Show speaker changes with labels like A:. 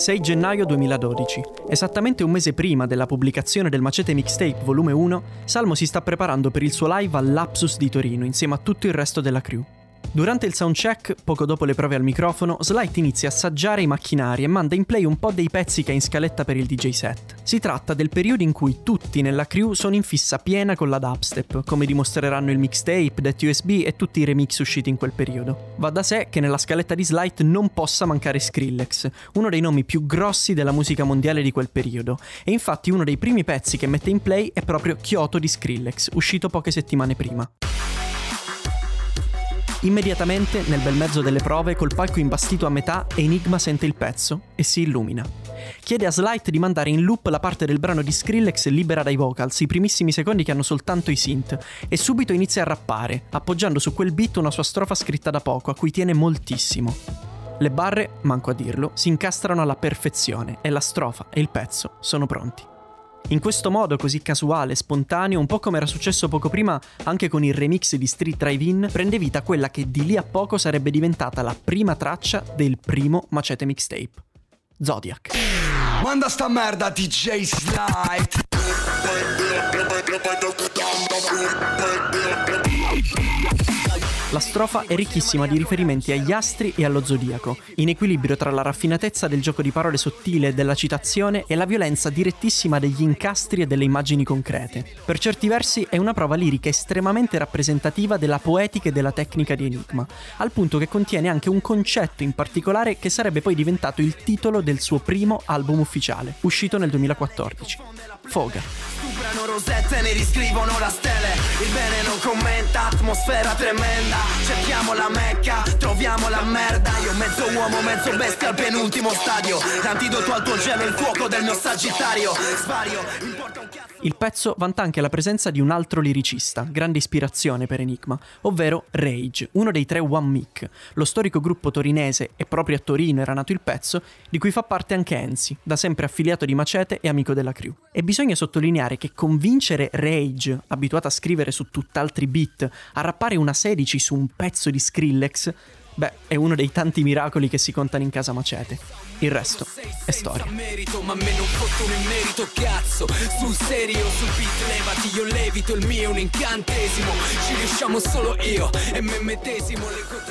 A: 6 gennaio 2012. Esattamente un mese prima della pubblicazione del Macete Mixtape volume 1, Salmo si sta preparando per il suo live all'Apsus di Torino insieme a tutto il resto della crew. Durante il soundcheck, poco dopo le prove al microfono, Slight inizia a assaggiare i macchinari e manda in play un po' dei pezzi che ha in scaletta per il DJ set. Si tratta del periodo in cui tutti nella crew sono in fissa piena con la dubstep, come dimostreranno il mixtape, That USB e tutti i remix usciti in quel periodo. Va da sé che nella scaletta di Slight non possa mancare Skrillex, uno dei nomi più grossi della musica mondiale di quel periodo, e infatti uno dei primi pezzi che mette in play è proprio Kyoto di Skrillex, uscito poche settimane prima. Immediatamente, nel bel mezzo delle prove, col palco imbastito a metà, Enigma sente il pezzo e si illumina. Chiede a Slight di mandare in loop la parte del brano di Skrillex libera dai vocals, i primissimi secondi che hanno soltanto i synth, e subito inizia a rappare, appoggiando su quel beat una sua strofa scritta da poco, a cui tiene moltissimo. Le barre, manco a dirlo, si incastrano alla perfezione e la strofa e il pezzo sono pronti. In questo modo così casuale, spontaneo, un po' come era successo poco prima anche con il remix di Street Drive-In, prende vita quella che di lì a poco sarebbe diventata la prima traccia del primo Macete Mixtape. Zodiac.
B: Manda sta merda DJ Slide.
A: La strofa è ricchissima di riferimenti agli astri e allo zodiaco, in equilibrio tra la raffinatezza del gioco di parole sottile della citazione e la violenza direttissima degli incastri e delle immagini concrete. Per certi versi è una prova lirica estremamente rappresentativa della poetica e della tecnica di Enigma, al punto che contiene anche un concetto in particolare che sarebbe poi diventato il titolo del suo primo album ufficiale, uscito nel 2014. Foga.
C: Stuprano rosette e ne riscrivono la stele Il bene non commenta, atmosfera tremenda. Cerchiamo la mecca, troviamo la merda. Io mezzo uomo, mezzo bestia al penultimo stadio. L'antidoto al tuo gelo, il fuoco del mio sagittario. Svario, importa un cazzo.
A: Il pezzo vanta anche la presenza di un altro liricista, grande ispirazione per Enigma, ovvero Rage, uno dei tre One Mic, lo storico gruppo torinese e proprio a Torino era nato il pezzo, di cui fa parte anche Enzi, da sempre affiliato di Macete e amico della crew. E bisogna sottolineare che convincere Rage, abituato a scrivere su tutt'altri beat, a rappare una 16 su un pezzo di Skrillex, beh, è uno dei tanti miracoli che si contano in casa Macete. Il resto è storia.
C: Merito, ma me non fottono in merito, cazzo. Sul serio, sul beat levati, io levito, il mio è un incantesimo. Ci riusciamo solo io e me medesimo le cotte